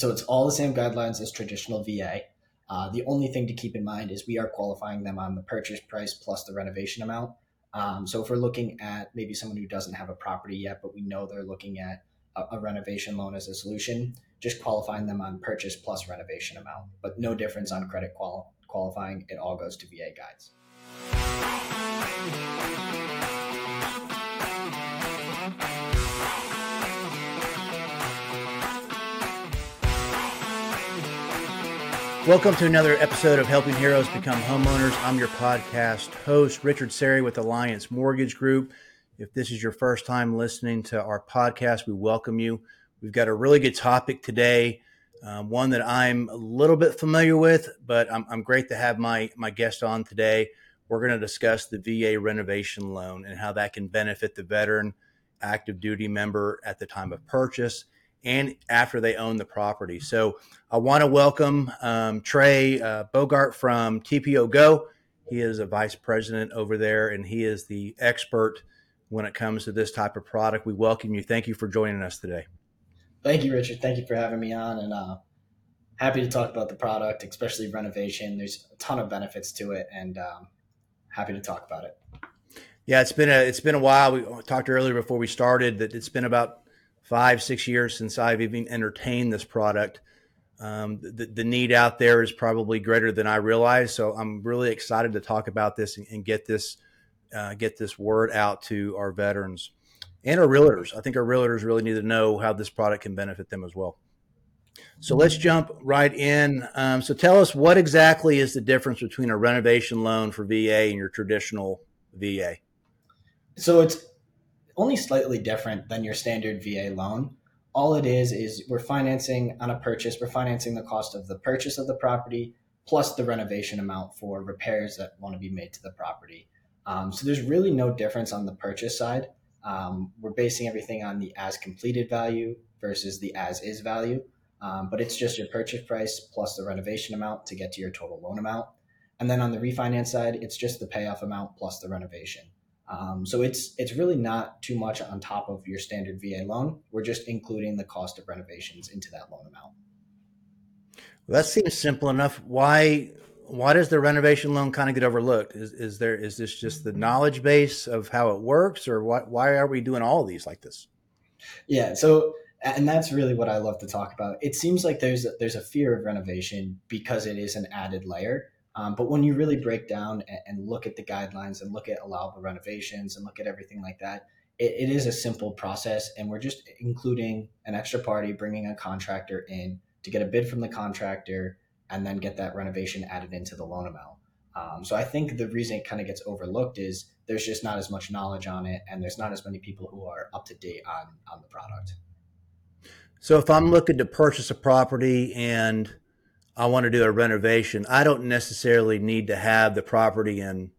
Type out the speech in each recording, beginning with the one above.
So it's all the same guidelines as traditional VA. Uh, the only thing to keep in mind is we are qualifying them on the purchase price plus the renovation amount. Um, so if we're looking at maybe someone who doesn't have a property yet, but we know they're looking at a, a renovation loan as a solution, just qualifying them on purchase plus renovation amount, but no difference on credit qual- qualifying. It all goes to VA guides. Welcome to another episode of Helping Heroes Become Homeowners. I'm your podcast host, Richard Sarey with Alliance Mortgage Group. If this is your first time listening to our podcast, we welcome you. We've got a really good topic today, um, one that I'm a little bit familiar with, but I'm, I'm great to have my, my guest on today. We're going to discuss the VA renovation loan and how that can benefit the veteran active duty member at the time of purchase and after they own the property. So I want to welcome um, Trey uh, Bogart from TPO Go. He is a vice president over there, and he is the expert when it comes to this type of product. We welcome you. Thank you for joining us today. Thank you, Richard. Thank you for having me on, and uh, happy to talk about the product, especially renovation. There's a ton of benefits to it, and um, happy to talk about it. Yeah, it's been a it's been a while. We talked earlier before we started that it's been about five, six years since I've even entertained this product. Um, the, the, need out there is probably greater than I realize. So I'm really excited to talk about this and, and get this uh, get this word out to our veterans and our realtors. I think our realtors really need to know how this product can benefit them as well. So let's jump right in. Um, so tell us what exactly is the difference between a renovation loan for VA and your traditional VA? So it's only slightly different than your standard VA loan. All it is is we're financing on a purchase, we're financing the cost of the purchase of the property plus the renovation amount for repairs that want to be made to the property. Um, so there's really no difference on the purchase side. Um, we're basing everything on the as completed value versus the as is value. Um, but it's just your purchase price plus the renovation amount to get to your total loan amount. And then on the refinance side, it's just the payoff amount plus the renovation. Um, so it's it's really not too much on top of your standard VA loan. We're just including the cost of renovations into that loan amount. Well, that seems simple enough. Why why does the renovation loan kind of get overlooked? Is is there is this just the knowledge base of how it works, or what? Why are we doing all of these like this? Yeah. So and that's really what I love to talk about. It seems like there's a, there's a fear of renovation because it is an added layer. Um, but when you really break down and, and, look at the guidelines and look at allowable renovations and look at everything like that, it, it is a simple process. And we're just including an extra party, bringing a contractor in to get a bid from the contractor and then get that renovation added into the loan amount. Um, so I think the reason it kind of gets overlooked is there's just not as much knowledge on it, and there's not as many people who are up to date on on the product. So if I'm looking to purchase a property and I want to do a renovation, I don't necessarily need to have the property in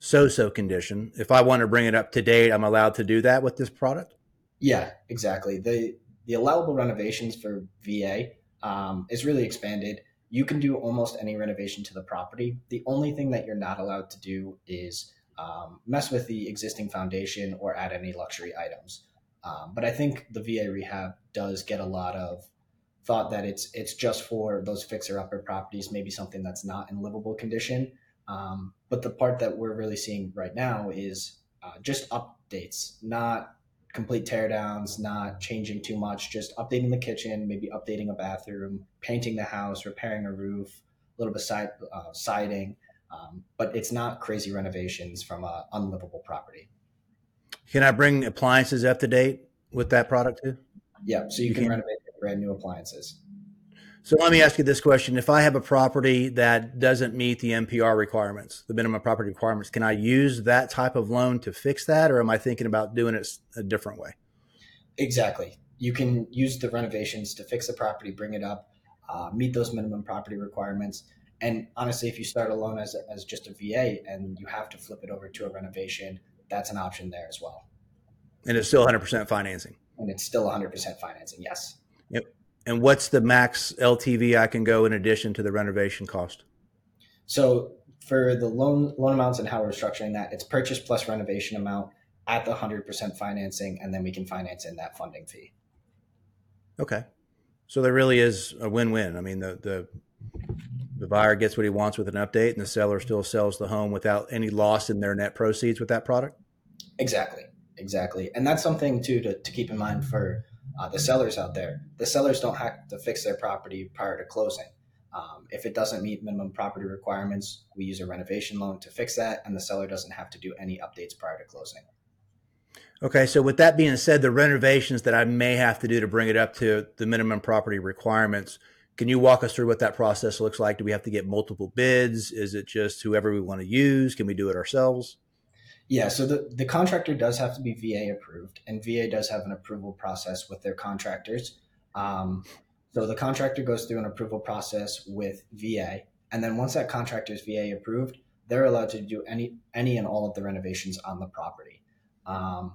so-so condition. If I want to bring it up to date, I'm allowed to do that with this product. Yeah, exactly. the The allowable renovations for VA um, is really expanded. You can do almost any renovation to the property. The only thing that you're not allowed to do is um, mess with the existing foundation or add any luxury items. Um, but I think the VA rehab does get a lot of thought that it's it's just for those fixer upper properties, maybe something that's not in livable condition. Um, but the part that we're really seeing right now is uh, just updates, not complete teardowns, not changing too much, just updating the kitchen, maybe updating a bathroom, painting the house, repairing a roof, a little bit side uh, siding. Um, but it's not crazy renovations from an unlivable property. Can I bring appliances up to date with that product too? Yeah, so you, you can, can renovate brand new appliances. So let me ask you this question. If I have a property that doesn't meet the MPR requirements, the minimum property requirements, can I use that type of loan to fix that? Or am I thinking about doing it a different way? Exactly. You can use the renovations to fix the property, bring it up, uh, meet those minimum property requirements. And honestly, if you start a loan as, as just a VA and you have to flip it over to a renovation, that's an option there as well. And it's still 100% financing. And it's still 100% financing, yes. And what's the max LTV I can go in addition to the renovation cost? So for the loan loan amounts and how we're structuring that, it's purchase plus renovation amount at the 100% financing, and then we can finance in that funding fee. Okay. So there really is a win-win. I mean, the the the buyer gets what he wants with an update, and the seller still sells the home without any loss in their net proceeds with that product. Exactly, exactly, and that's something too to, to keep in mind for uh, the sellers out there. The sellers don't have to fix their property prior to closing. Um, if it doesn't meet minimum property requirements, we use a renovation loan to fix that, and the seller doesn't have to do any updates prior to closing. Okay, so with that being said, the renovations that I may have to do to bring it up to the minimum property requirements, can you walk us through what that process looks like? Do we have to get multiple bids? Is it just whoever we want to use? Can we do it ourselves? Yeah, so the, the contractor does have to be VA approved, and VA does have an approval process with their contractors. Um, so the contractor goes through an approval process with VA, and then once that contractor is VA approved, they're allowed to do any any and all of the renovations on the property. Um,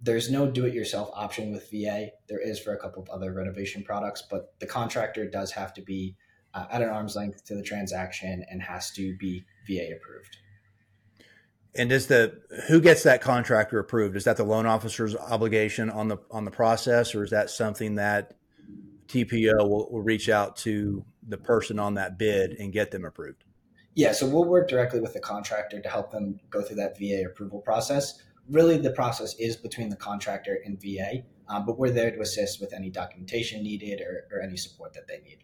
there's no do-it-yourself option with VA. There is for a couple of other renovation products, but the contractor does have to be uh, at an arm's length to the transaction and has to be VA approved. And does the who gets that contractor approved? Is that the loan officer's obligation on the on the process, or is that something that TPO will, will reach out to the person on that bid and get them approved? Yeah, so we'll work directly with the contractor to help them go through that VA approval process really the process is between the contractor and VA, um, but we're there to assist with any documentation needed or, or any support that they need.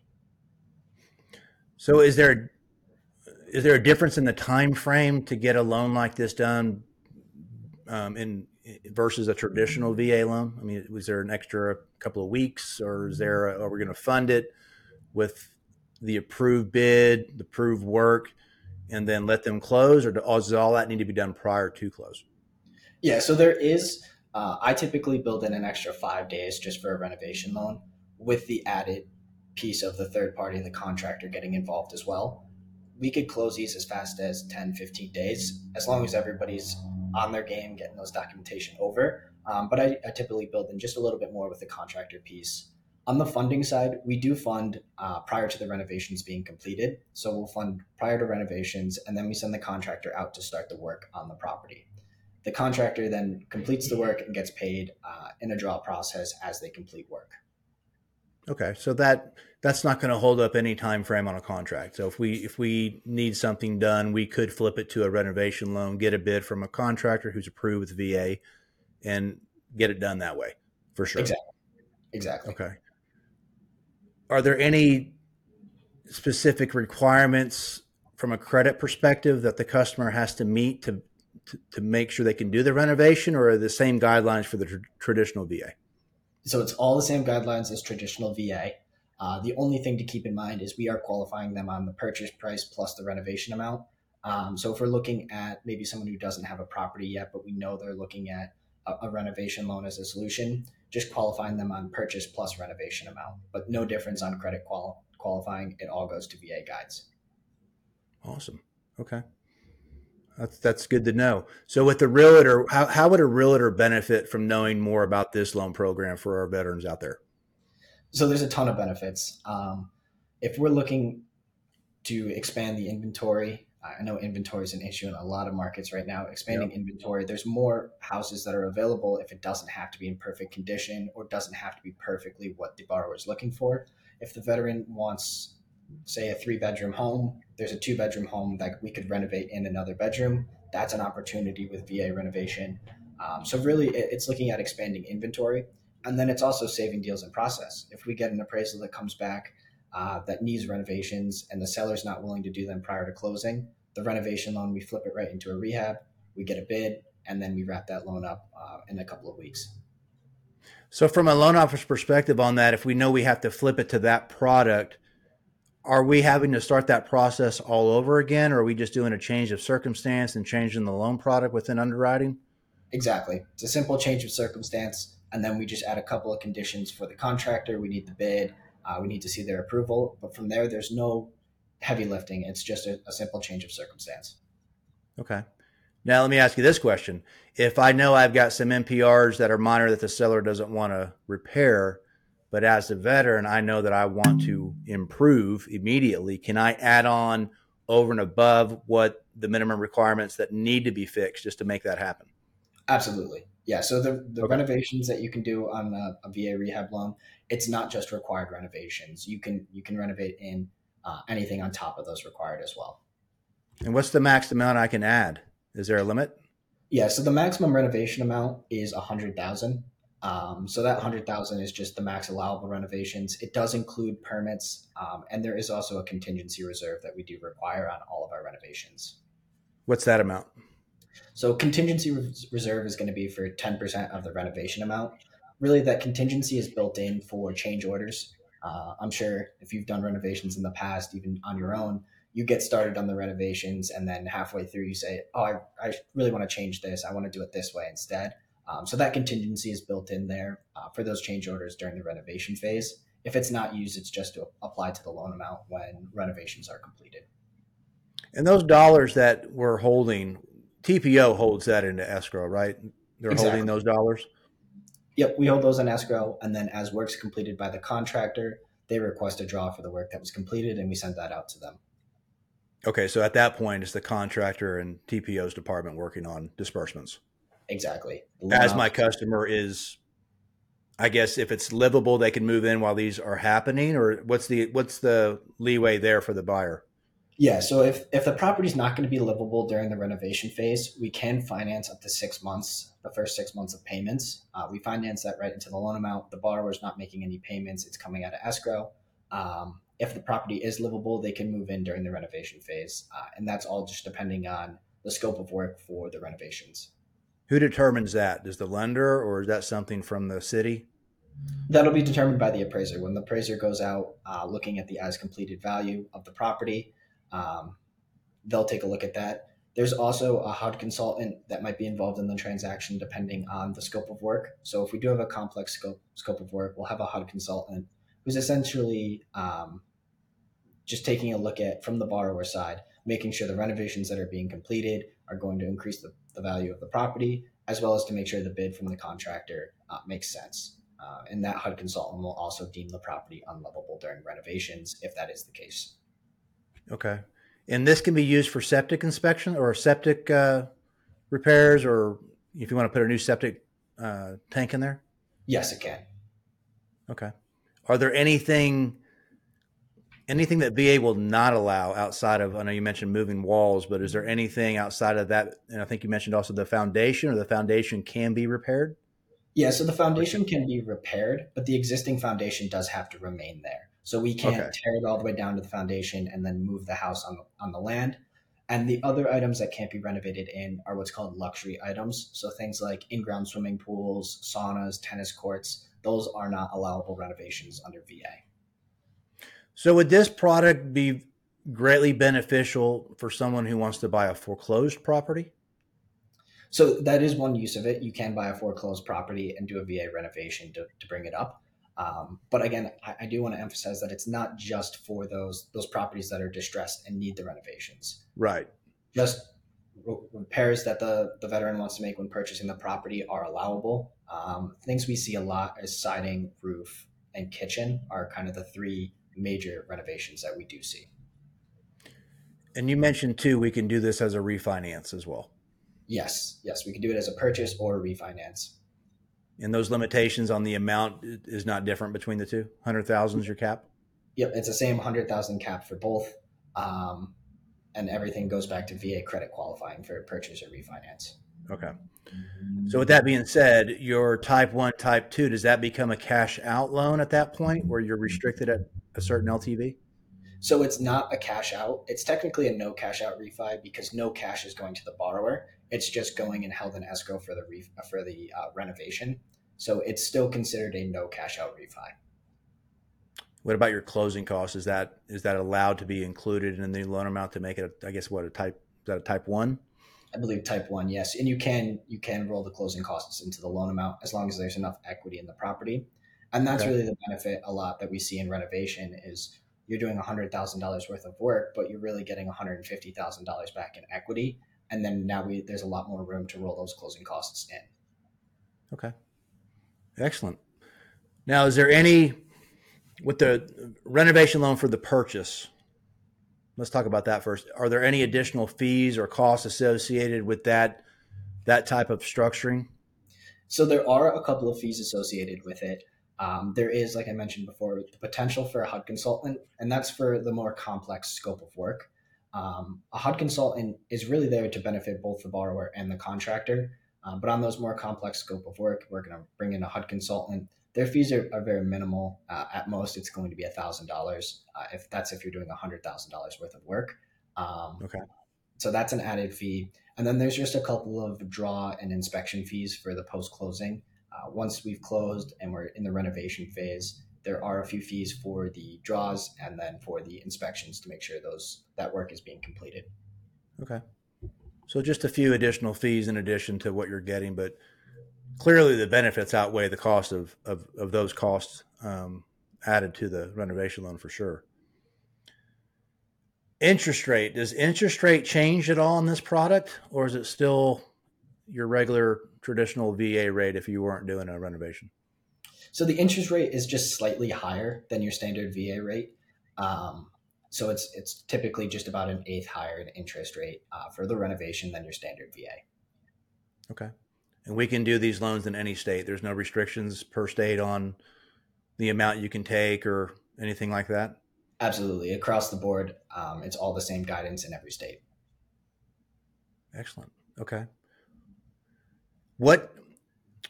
So, is there is there a difference in the time frame to get a loan like this done um, in versus a traditional VA loan? I mean, was there an extra couple of weeks, or is there? A, are we going to fund it with the approved bid, the approved work, and then let them close, or does all that need to be done prior to close? Yeah, so there is. Uh, I typically build in an extra five days just for a renovation loan, with the added piece of the third party, and the contractor, getting involved as well. We could close these as fast as 10, 15 days, as long as everybody's on their game, getting those documentation over. Um, but I, I, typically build in just a little bit more with the contractor piece. On the funding side, we do fund uh, prior to the renovations being completed. So we'll fund prior to renovations, and then we send the contractor out to start the work on the property. The contractor then completes the work and gets paid uh, in a draw process as they complete work. Okay, so that that's not going to hold up any time frame on a contract. So if we if we need something done, we could flip it to a renovation loan, get a bid from a contractor who's approved with VA, and get it done that way for sure. Exactly. Exactly. Okay. Are there any specific requirements from a credit perspective that the customer has to meet to to, to make sure they can do the renovation, or are the same guidelines for the tr- traditional VA? So it's all the same guidelines as traditional VA. Uh, the only thing to keep in mind is we are qualifying them on the purchase price plus the renovation amount. Um, so if we're looking at maybe someone who doesn't have a property yet, but we know they're looking at a, a renovation loan as a solution, just qualifying them on purchase plus renovation amount, but no difference on credit qual- qualifying. It all goes to VA guides. Awesome. Okay. That's that's good to know. So with the realtor, how, how would a realtor benefit from knowing more about this loan program for our veterans out there? So there's a ton of benefits. Um, if we're looking to expand the inventory, I know inventory is an issue in a lot of markets right now. Expanding yep. inventory, there's more houses that are available if it doesn't have to be in perfect condition or doesn't have to be perfectly what the borrower is looking for. If the veteran wants say a three bedroom home, there's a two bedroom home that we could renovate in another bedroom. That's an opportunity with VA renovation. Um, so really, it's looking at expanding inventory, and then it's also saving deals in process. If we get an appraisal that comes back uh, that needs renovations and the seller's not willing to do them prior to closing, the renovation loan we flip it right into a rehab. We get a bid, and then we wrap that loan up uh, in a couple of weeks. So, from a loan office perspective on that, if we know we have to flip it to that product, are we having to start that process all over again? Or are we just doing a change of circumstance and changing the loan product within underwriting? Exactly. It's a simple change of circumstance and then we just add a couple of conditions for the contractor. We need the bid. Uh, we need to see their approval. But from there there's no heavy lifting. It's just a, a simple change of circumstance. Okay. Now let me ask you this question. If i know i've got some mprs that are minor that the seller doesn't want to repair but as a veteran, I know that I want to improve immediately. Can I add on over and above what the minimum requirements that need to be fixed just to make that happen? Absolutely. Yeah, so the, the okay. renovations that you can do on a, a, VA rehab loan, it's not just required renovations. You can you can renovate in uh, anything on top of those required as well. And what's the max amount I can add? Is there a limit? Yeah, so the maximum renovation amount is a hundred thousand. Um, so that hundred thousand is just the max allowable renovations. It does include permits, um, and there is also a contingency reserve that we do require on all of our renovations. What's that amount? So contingency reserve is going to be for 10% of the renovation amount. Really, that contingency is built in for change orders. Uh, I'm sure if you've done renovations in the past, even on your own, you get started on the renovations and then halfway through you say, oh, I, I really want to change this. I want to do it this way instead. Um, so that contingency is built in there uh, for those change orders during the renovation phase. If it's not used, it's just to apply to the loan amount when renovations are completed. And those dollars that we're holding, TPO holds that into escrow, right? They're exactly. holding those dollars. Yep, we hold those in escrow, and then as work's completed by the contractor, they request a draw for the work that was completed, and we send that out to them. Okay, so at that point, it's the contractor and TPO's department working on disbursements. Exactly. As my customer is, I guess if it's livable, they can move in while these are happening, or what's the what's the leeway there for the buyer? Yeah, so if if the property's not going to be livable during the renovation phase, we can finance up to six months, the first six months of payments. Uh, we finance that right into the loan amount. The borrower's not making any payments; it's coming out of escrow. Um, if the property is livable, they can move in during the renovation phase, uh, and that's all just depending on the scope of work for the renovations. Who determines that? Does the lender, or is that something from the city? That'll be determined by the appraiser. When the appraiser goes out uh, looking at the as completed value of the property, um, they'll take a look at that. There's also a HUD consultant that might be involved in the transaction depending on the scope of work. So if we do have a complex scope scope of work, we'll have a HUD consultant who's essentially um, just taking a look at from the borrower side, making sure the renovations that are being completed are going to increase the, the value of the property, as well as to make sure the bid from the contractor uh, makes sense. Uh, and that HUD consultant will also deem the property unlovable during renovations if that is the case. Okay. And this can be used for septic inspection or septic uh, repairs, or if you want to put a new septic uh, tank in there? Yes, it can. Okay. Are there anything anything that VA will not allow outside of? I know you mentioned moving walls, but is there anything outside of that? And I think you mentioned also the foundation, or the foundation can be repaired. Yeah, so the foundation can be repaired, but the existing foundation does have to remain there. So we can't okay. tear it all the way down to the foundation and then move the house on the, on the land. And the other items that can't be renovated in are what's called luxury items. So things like in ground swimming pools, saunas, tennis courts, those are not allowable renovations under VA. So would this product be greatly beneficial for someone who wants to buy a foreclosed property? So that is one use of it. You can buy a foreclosed property and do a VA renovation to, to bring it up. Um, but again, I, I do want to emphasize that it's not just for those those properties that are distressed and need the renovations. Right. Just repairs that the the veteran wants to make when purchasing the property are allowable. Um, things we see a lot is siding, roof, and kitchen are kind of the three major renovations that we do see. And you mentioned too, we can do this as a refinance as well. Yes, yes, we can do it as a purchase or a refinance. And those limitations on the amount is not different between the two. Hundred thousand is your cap. Yep, it's the same hundred thousand cap for both, um, and everything goes back to VA credit qualifying for purchase or refinance. Okay. So with that being said, your type one, type two, does that become a cash out loan at that point, where you're restricted at a certain LTV? So it's not a cash out. It's technically a no cash out refi because no cash is going to the borrower. It's just going and held in escrow for the ref, for the uh, renovation. So it's still considered a no cash out refi. What about your closing costs? Is that is that allowed to be included in the loan amount to make it? A, I guess what a type is that a type one? I believe type one, yes. And you can you can roll the closing costs into the loan amount as long as there's enough equity in the property. And that's okay. really the benefit a lot that we see in renovation is you're doing $100,000 worth of work, but you're really getting $150,000 back in equity. And then now we, there's a lot more room to roll those closing costs in. Okay. Excellent. Now, is there any, with the renovation loan for the purchase, let's talk about that first. Are there any additional fees or costs associated with that, that type of structuring? So there are a couple of fees associated with it. Um, there is, like I mentioned before, the potential for a HUD consultant, and that's for the more complex scope of work. Um, a HUD consultant is really there to benefit both the borrower and the contractor. Um, but on those more complex scope of work, we're going to bring in a HUD consultant. Their fees are, are very minimal. Uh, at most, it's going to be $1,000 uh, if that's if you're doing $100,000 worth of work. Um, okay. So that's an added fee. And then there's just a couple of draw and inspection fees for the post closing. Uh, once we've closed and we're in the renovation phase, there are a few fees for the draws and then for the inspections to make sure those that work is being completed. Okay. So just a few additional fees in addition to what you're getting, but clearly the benefits outweigh the cost of, of, of those costs um, added to the renovation loan for sure. Interest rate does interest rate change at all on this product, or is it still your regular traditional VA rate if you weren't doing a renovation? So the interest rate is just slightly higher than your standard VA rate. Um, so it's it's typically just about an eighth higher in interest rate uh, for the renovation than your standard VA. Okay, and we can do these loans in any state. There's no restrictions per state on the amount you can take or anything like that. Absolutely, across the board, um, it's all the same guidance in every state. Excellent. Okay. What?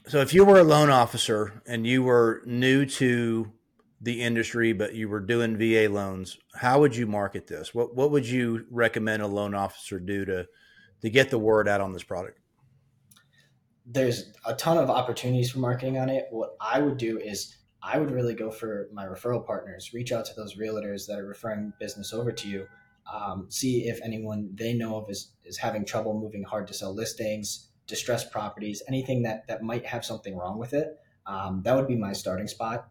So, if you were a loan officer and you were new to the industry, but you were doing VA loans, how would you market this? What What would you recommend a loan officer do to to get the word out on this product? There's a ton of opportunities for marketing on it. What I would do is I would really go for my referral partners. Reach out to those realtors that are referring business over to you. Um, see if anyone they know of is, is having trouble moving hard to sell listings, distressed properties, anything that, that might have something wrong with it. Um, that would be my starting spot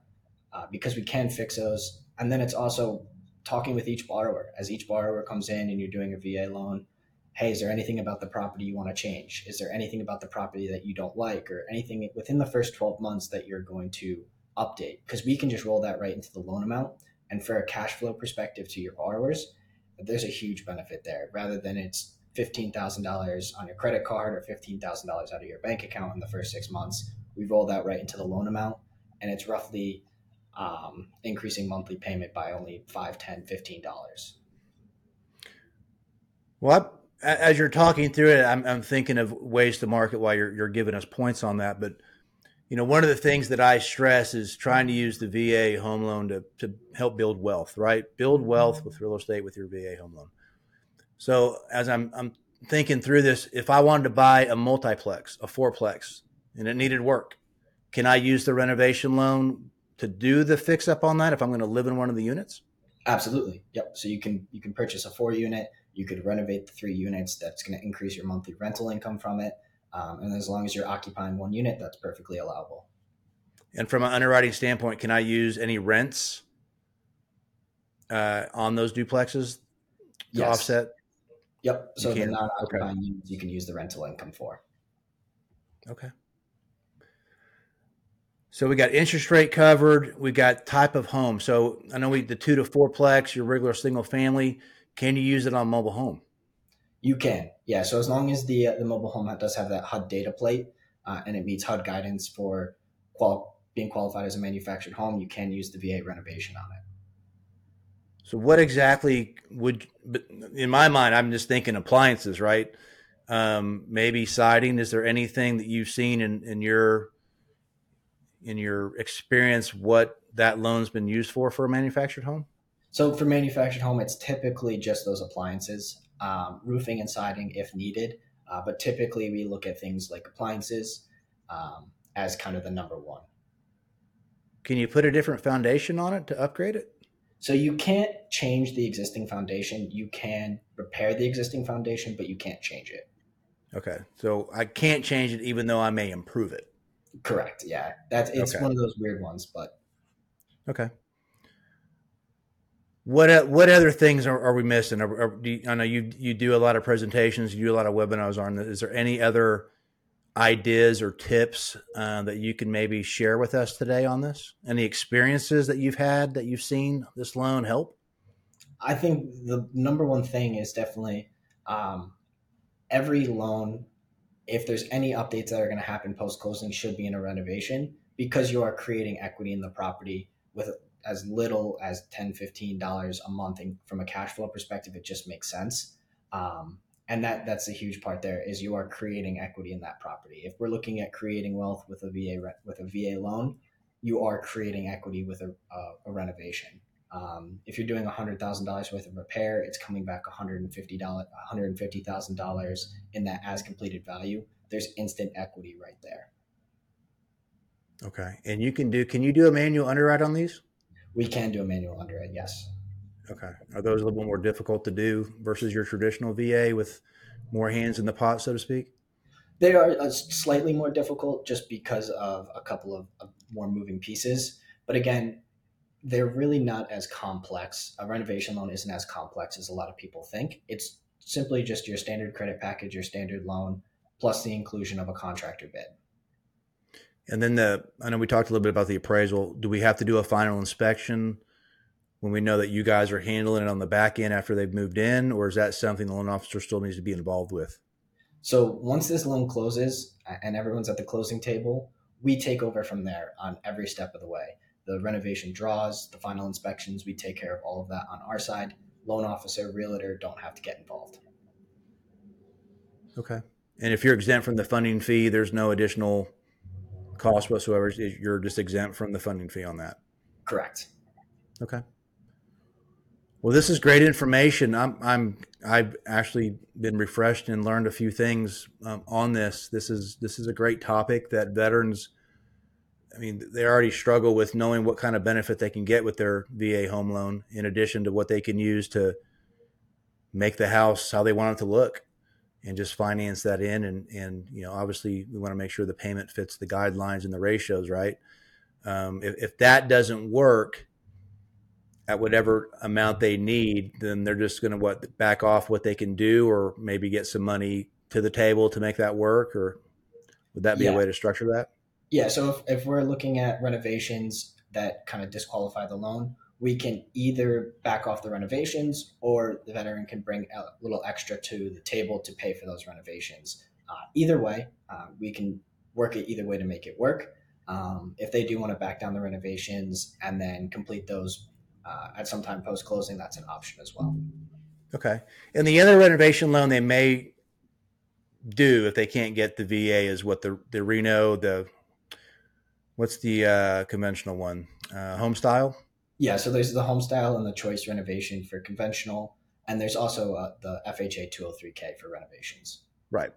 uh, because we can fix those. And then it's also talking with each borrower. As each borrower comes in and you're doing a VA loan, hey, is there anything about the property you want to change? Is there anything about the property that you don't like or anything within the first 12 months that you're going to update because we can just roll that right into the loan amount. And for a cash flow perspective to your borrowers, there's a huge benefit there rather than it's $15,000 on your credit card or $15,000 out of your bank account in the first six months. We roll that right into the loan amount and it's roughly um, increasing monthly payment by only $5, $10, $15. Well, as you're talking through it, I'm, I'm, thinking of ways to market while you're, you're giving us points on that. But you know, one of the things that I stress is trying to use the VA home loan to, to help build wealth, right? Build wealth with real estate with your VA home loan. So as I'm, I'm thinking through this, if I wanted to buy a multiplex, a fourplex, and it needed work, can I use the renovation loan to do the fix up on that if I'm going to live in one of the units? Absolutely. Yep. So you can you can purchase a four unit, you could renovate the three units. That's going to increase your monthly rental income from it. Um, and as long as you're occupying one unit, that's perfectly allowable. And from an underwriting standpoint, can I use any rents uh, on those duplexes to yes. offset? Yep. So the non-occupying okay. units, you can use the rental income for. Okay. So we got interest rate covered. We got type of home. So I know we the two to four plex, your regular single family. Can you use it on mobile home? You can, yeah. So as long as the uh, the mobile home does have that HUD data plate uh, and it meets HUD guidance for qual- being qualified as a manufactured home, you can use the VA renovation on it. So what exactly would, in my mind, I'm just thinking appliances, right? Um, maybe siding. Is there anything that you've seen in, in your in your experience what that loan's been used for for a manufactured home? So for manufactured home, it's typically just those appliances um, roofing and siding if needed. Uh, but typically, we look at things like appliances um, as kind of the number one. Can you put a different foundation on it to upgrade it? So you can't change the existing foundation. You can repair the existing foundation, but you can't change it. Okay, so I can't change it, even though I may improve it. Correct. Yeah, that's it's okay. one of those weird ones, but okay. What uh, what other things are, are we missing? Are, are, you, I know you you do a lot of presentations, you do a lot of webinars on. Is there any other ideas or tips uh, that you can maybe share with us today on this? Any experiences that you've had that you've seen this loan help? I think the number one thing is definitely um, every loan if there's any updates that are going to happen post closing, should be in a renovation because you are creating equity in the property with as little as 10 $15 a month from a cash flow perspective it just makes sense um, and that that's a huge part there is you are creating equity in that property if we're looking at creating wealth with a va with a va loan you are creating equity with a, a, a renovation um, if you're doing $100000 worth of repair it's coming back $150 $150000 in that as completed value there's instant equity right there Okay. And you can do, can you do a manual underwrite on these? We can do a manual underwrite, yes. Okay. Are those a little more difficult to do versus your traditional VA with more hands in the pot, so to speak? They are uh, slightly more difficult just because of a couple of, of more moving pieces. But again, they're really not as complex. A renovation loan isn't as complex as a lot of people think. It's simply just your standard credit package, your standard loan, plus the inclusion of a contractor bid. And then the, I know we talked a little bit about the appraisal. Do we have to do a final inspection when we know that you guys are handling it on the back end after they've moved in, or is that something the loan officer still needs to be involved with? So once this loan closes and everyone's at the closing table, we take over from there on every step of the way. The renovation draws, the final inspections, we take care of all of that on our side. Loan officer, realtor don't have to get involved. Okay. And if you're exempt from the funding fee, there's no additional cost whatsoever. You're just exempt from the funding fee on that. Correct. Okay. Well, this is great information. I'm, I'm, I've actually been refreshed and learned a few things um, on this. This is, this is a great topic that veterans, I mean, they already struggle with knowing what kind of benefit they can get with their VA home loan, in addition to what they can use to make the house how they want it to look and just finance that in. And, and, you know, obviously we want to make sure the payment fits the guidelines and the ratios, right? Um, if, if that doesn't work at whatever amount they need, then they're just going to what back off what they can do, or maybe get some money to the table to make that work, or would that be yeah. a way to structure that? Yeah. So if, if we're looking at renovations that kind of disqualify the loan, we can either back off the renovations or the veteran can bring a little extra to the table to pay for those renovations. Uh, either way, uh, we can work it either way to make it work. Um, if they do want to back down the renovations and then complete those uh, at some time post closing, that's an option as well. Okay. And the other renovation loan they may do if they can't get the VA is what the the Reno the what's the uh, conventional one uh, home style yeah, so there's the home style and the choice renovation for conventional, and there's also uh, the FHA 203K for renovations. Right.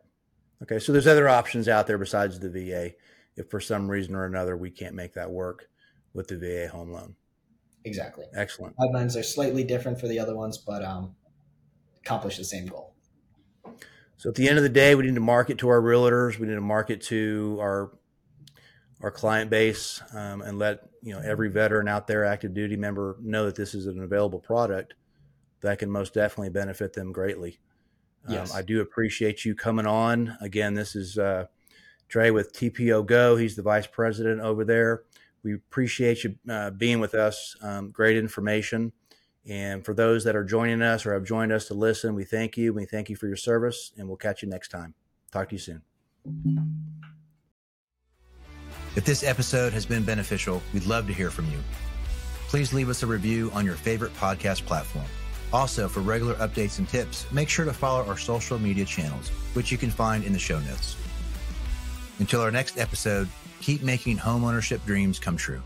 Okay, so there's other options out there besides the VA if for some reason or another we can't make that work with the VA home loan. Exactly. Excellent. Guidelines are slightly different for the other ones, but um, accomplish the same goal. So at the end of the day, we need to market to our realtors. We need to market to our our client base um, and let you know every veteran out there, active duty member, know that this is an available product that can most definitely benefit them greatly. Um, yes. Um, I do appreciate you coming on. Again, this is uh, Trey with TPO Go. He's the vice president over there. We appreciate you uh, being with us. Um, great information. And for those that are joining us or have joined us to listen, we thank you. We thank you for your service, and we'll catch you next time. Talk to you soon. If this episode has been beneficial, we'd love to hear from you. Please leave us a review on your favorite podcast platform. Also, for regular updates and tips, make sure to follow our social media channels, which you can find in the show notes. Until our next episode, keep making homeownership dreams come true.